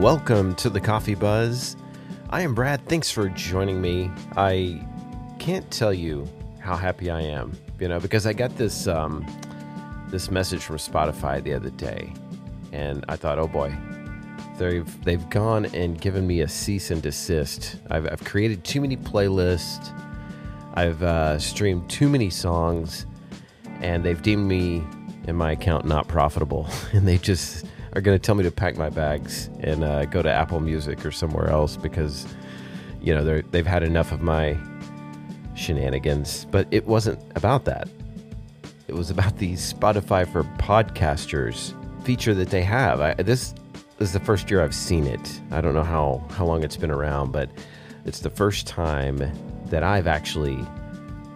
welcome to the Coffee Buzz. I am Brad. Thanks for joining me. I can't tell you how happy I am, you know, because I got this um, this message from Spotify the other day, and I thought, oh boy, they've they've gone and given me a cease and desist. I've, I've created too many playlists. I've uh, streamed too many songs, and they've deemed me and my account not profitable, and they just are going to tell me to pack my bags and uh, go to Apple Music or somewhere else because you know they they've had enough of my shenanigans. But it wasn't about that. It was about the Spotify for podcasters feature that they have. I, this, is the first year I've seen it. I don't know how how long it's been around, but it's the first time that I've actually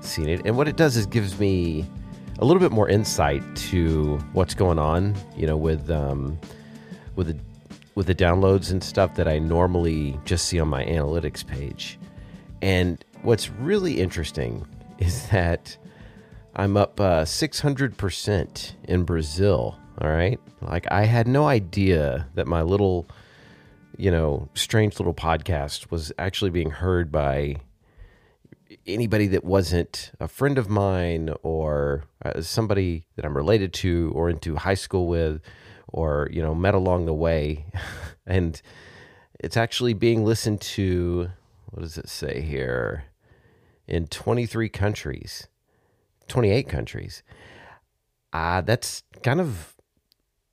seen it. And what it does is gives me a little bit more insight to what's going on, you know, with um, with the with the downloads and stuff that I normally just see on my analytics page. And what's really interesting is that I'm up uh, 600% in Brazil. All right. Like, I had no idea that my little, you know, strange little podcast was actually being heard by anybody that wasn't a friend of mine or uh, somebody that I'm related to or into high school with or, you know, met along the way. and it's actually being listened to, what does it say here? In 23 countries, 28 countries. Uh, that's kind of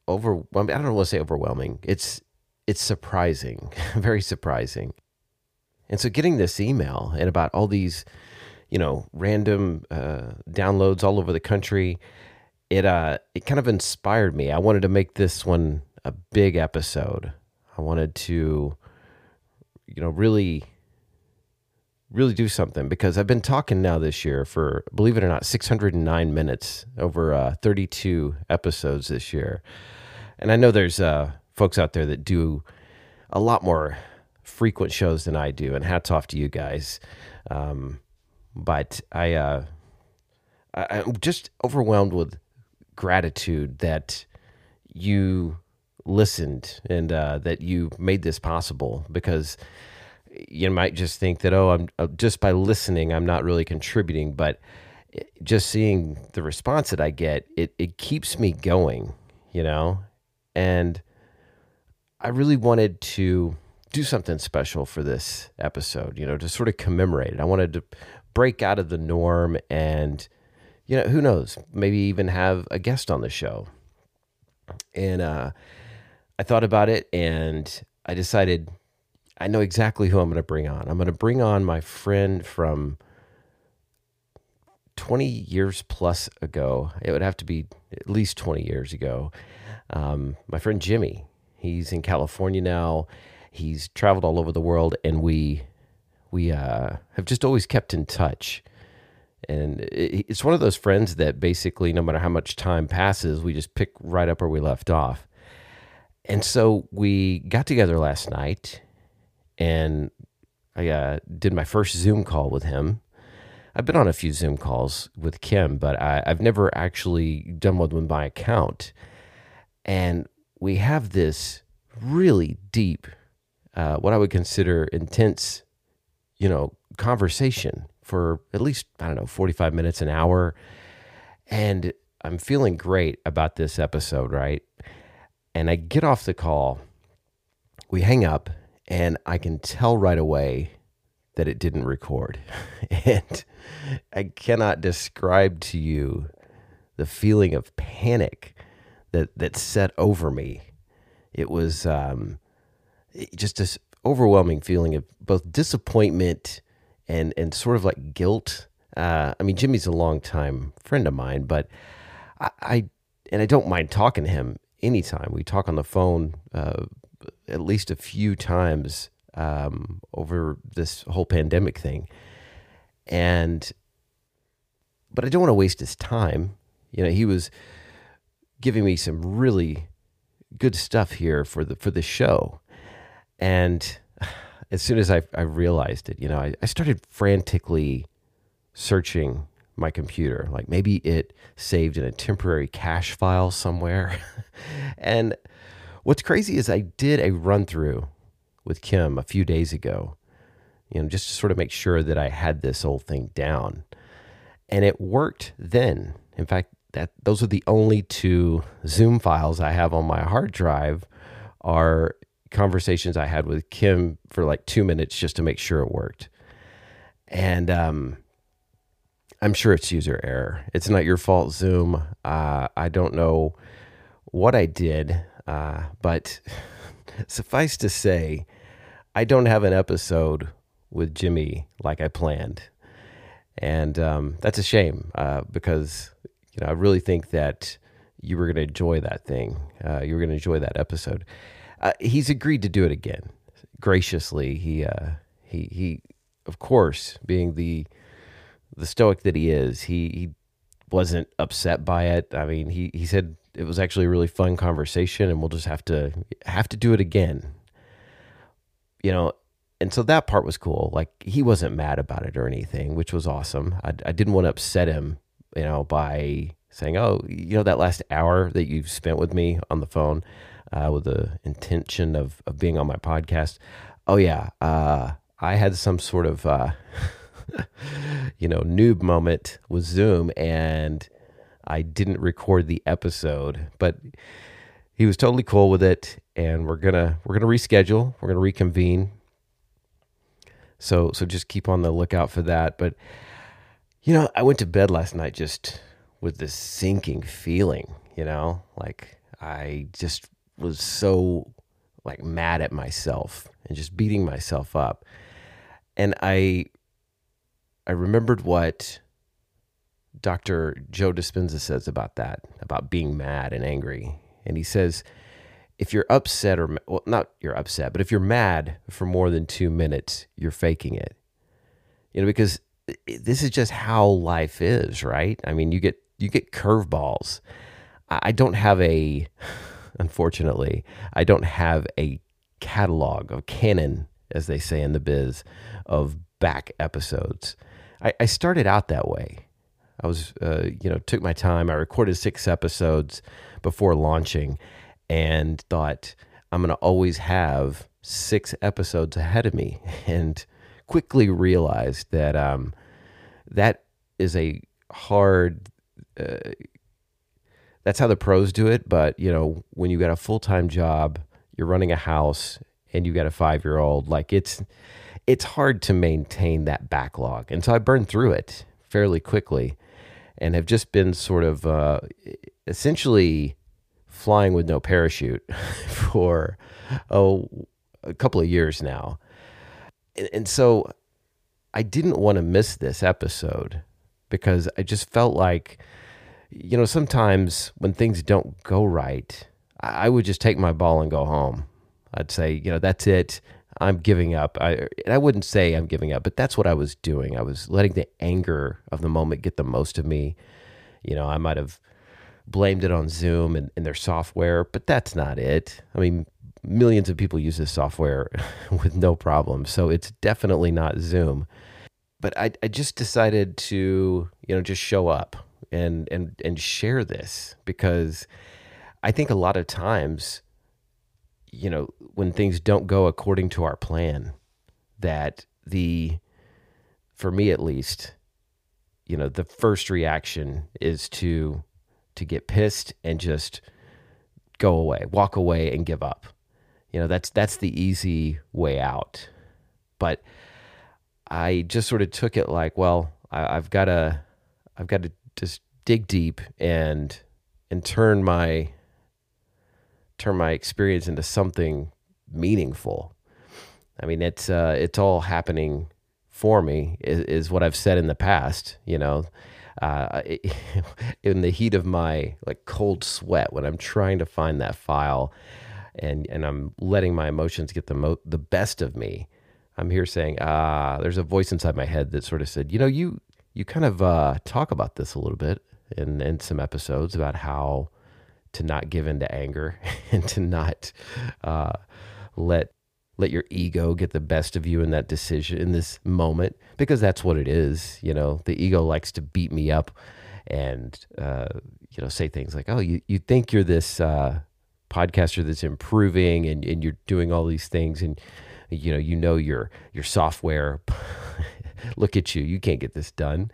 overwhelming. I don't want to say overwhelming. It's it's surprising, very surprising. And so getting this email and about all these, you know, random uh, downloads all over the country, it uh, it kind of inspired me. I wanted to make this one a big episode. I wanted to, you know, really, really do something because I've been talking now this year for, believe it or not, 609 minutes over uh, 32 episodes this year. And I know there's uh, folks out there that do a lot more frequent shows than I do, and hats off to you guys. Um, but I, uh, I, I'm just overwhelmed with gratitude that you listened and uh, that you made this possible because you might just think that oh i'm uh, just by listening i'm not really contributing but just seeing the response that i get it, it keeps me going you know and i really wanted to do something special for this episode, you know, to sort of commemorate it. I wanted to break out of the norm and, you know, who knows, maybe even have a guest on the show. And uh, I thought about it and I decided I know exactly who I'm going to bring on. I'm going to bring on my friend from 20 years plus ago. It would have to be at least 20 years ago. Um, my friend Jimmy. He's in California now he's traveled all over the world, and we we uh, have just always kept in touch. And it's one of those friends that basically, no matter how much time passes, we just pick right up where we left off. And so we got together last night, and I uh, did my first Zoom call with him. I've been on a few Zoom calls with Kim, but I, have never actually done one with my account. And we have this really deep uh, what I would consider intense, you know, conversation for at least, I don't know, 45 minutes, an hour. And I'm feeling great about this episode, right? And I get off the call, we hang up, and I can tell right away that it didn't record. and I cannot describe to you the feeling of panic that that set over me. It was um, just this overwhelming feeling of both disappointment and and sort of like guilt. Uh, I mean, Jimmy's a long time friend of mine, but I, I, and I don't mind talking to him anytime. We talk on the phone uh, at least a few times um, over this whole pandemic thing, and but I don't want to waste his time. You know, he was giving me some really good stuff here for the for the show and as soon as I, I realized it, you know, I, I started frantically searching my computer. Like maybe it saved in a temporary cache file somewhere. and What's crazy is I did a run through with Kim a few days ago, you know, just to sort of make sure that I had this whole thing down. And it worked then. In fact, that those are the only two Zoom files I have on my hard drive are conversations I had with Kim for like two minutes just to make sure it worked. And um, I'm sure it's user error. It's not your fault, Zoom. Uh, I don't know what I did, uh, but suffice to say, I don't have an episode with Jimmy like I planned. And um, that's a shame uh, because you know I really think that you were going to enjoy that thing. Uh, you were going to enjoy that episode. Uh, he's agreed to do it again graciously. He uh, he he, of course, being the the stoic that he is, he, he wasn't upset by it. I mean, he, he said it was actually a really fun conversation and we'll just have to have to do it again. You know, and so that part was cool. Like he wasn't mad about it or anything, which was awesome. I, I didn't want to upset him, you know, by saying, "Oh, you know, that last hour that you've spent with me on the phone, uh, with the intention of of being on my podcast. Oh yeah, uh, I had some sort of." Uh, you know, noob moment with Zoom and I didn't record the episode, but he was totally cool with it and we're going to we're going to reschedule. We're going to reconvene. So so just keep on the lookout for that, but you know, I went to bed last night just with this sinking feeling, you know, like I just was so like mad at myself and just beating myself up. And I I remembered what Dr. Joe Dispenza says about that, about being mad and angry. And he says, if you're upset or, well, not you're upset, but if you're mad for more than two minutes, you're faking it. You know, because this is just how life is, right? I mean, you get, you get curveballs. I don't have a, unfortunately, I don't have a catalog of canon, as they say in the biz, of back episodes. I, I started out that way. I was, uh, you know, took my time. I recorded six episodes before launching and thought I'm going to always have six episodes ahead of me. And quickly realized that um, that is a hard, uh, that's how the pros do it. But, you know, when you got a full time job, you're running a house and you got a five year old, like it's, it's hard to maintain that backlog. And so I burned through it fairly quickly and have just been sort of uh, essentially flying with no parachute for oh a couple of years now. And, and so I didn't want to miss this episode because I just felt like you know sometimes when things don't go right, I, would just take my ball and go home. I'd say, you know, that's it. I'm giving up. I I wouldn't say I'm giving up, but that's what I was doing. I was letting the anger of the moment get the most of me. You know, I might have blamed it on Zoom and, and their software, but that's not it. I mean, millions of people use this software with no problem. So it's definitely not Zoom. But I, I just decided to, you know, just show up and and and share this because I think a lot of times you know, when things don't go according to our plan, that the, for me at least, you know, the first reaction is to, to get pissed and just go away, walk away and give up. You know, that's, that's the easy way out. But I just sort of took it like, well, I, I've got to, I've got to just dig deep and, and turn my turn my experience into something meaningful. I mean, it's uh, it's all happening for me. Is, is what I've said in the past. You know, uh, in the heat of my like cold sweat when I'm trying to find that file, and and I'm letting my emotions get the mo- the best of me. I'm here saying, ah, there's a voice inside my head that sort of said, you know, you you kind of uh, talk about this a little bit in in some episodes about how to not give in to anger and to not uh, let let your ego get the best of you in that decision in this moment because that's what it is you know? The ego likes to beat me up and uh, you know say things like oh you, you think you're this uh, podcaster that's improving and, and you're doing all these things and you know you know your your software look at you. You can't get this done.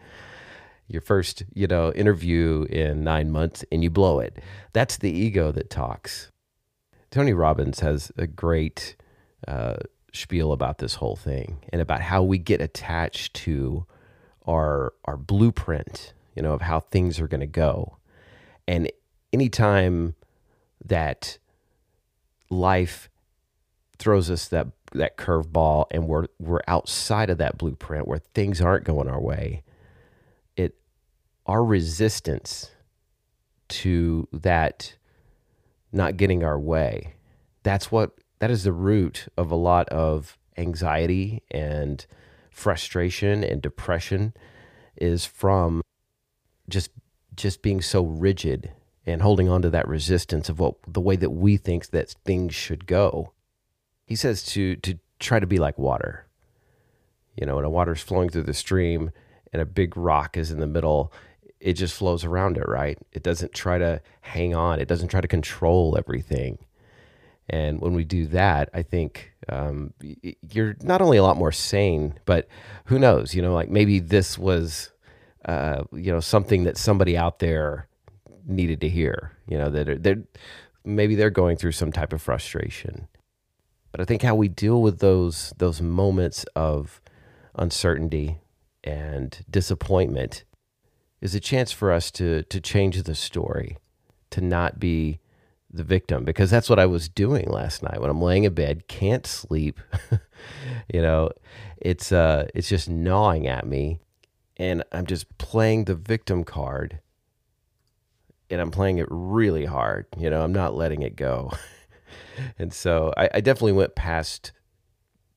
Your first you know interview in nine months and you blow it. That's the ego that talks. Tony robbins has a great uh, spiel about this whole thing and about how we get attached to our our blueprint you know of how things are going to go. And anytime that life throws us that that curveball and we're we're outside of that blueprint where things aren't going our way it our resistance to that not getting our way that's what that is the root of a lot of anxiety and frustration and depression is from just just being so rigid and holding on to that resistance of what the way that we think that things should go. He says to to try to be like water. You know, when a water's flowing through the stream and a big rock is in the middle, it just flows around it, right? It doesn't try to hang on. It doesn't try to control everything. And when we do that, I think um, you're not only a lot more sane, but who knows? You know, like maybe this was, uh, you know, something that somebody out there needed to hear. You know that they're maybe they're going through some type of frustration. But I think how we deal with those those moments of uncertainty and disappointment is a chance for us to to change the story, to not be the victim because that's what I was doing last night when I'm laying in bed, can't sleep. you know, it's uh it's just gnawing at me and I'm just playing the victim card and I'm playing it really hard. You know, I'm not letting it go. and so I, I, definitely went past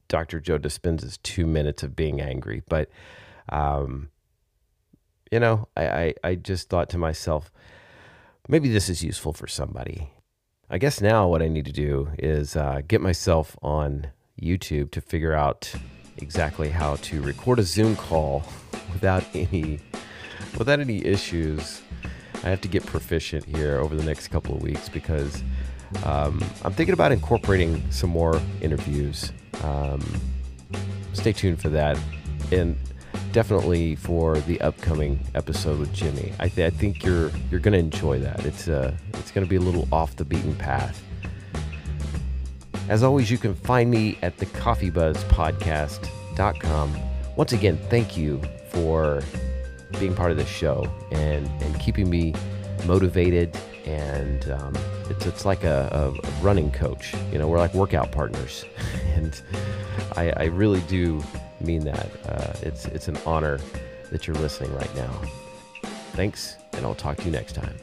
Dr. Joe Dispenza's two minutes of being angry. But, um, you know, I, I, I just thought to myself, maybe this is useful for somebody. I guess now what I need to do is uh, get myself on YouTube to figure out exactly how to record a Zoom call without any without any issues I have to get proficient here over the next couple of weeks because um, I'm thinking about incorporating some more interviews. Um, stay tuned for that, and definitely for the upcoming episode with Jimmy. I, th- I think you're you're going to enjoy that. It's uh, it's going to be a little off the beaten path. As always, you can find me at the coffeebuzzpodcast.com. Once again, thank you for being part of this show and, and keeping me motivated. And um, it's, it's like a, a, running coach. You know, we're like workout partners. and I, I, really do mean that. Uh, it's, it's an honor that you're listening right now. Thanks, and I'll talk to you next time.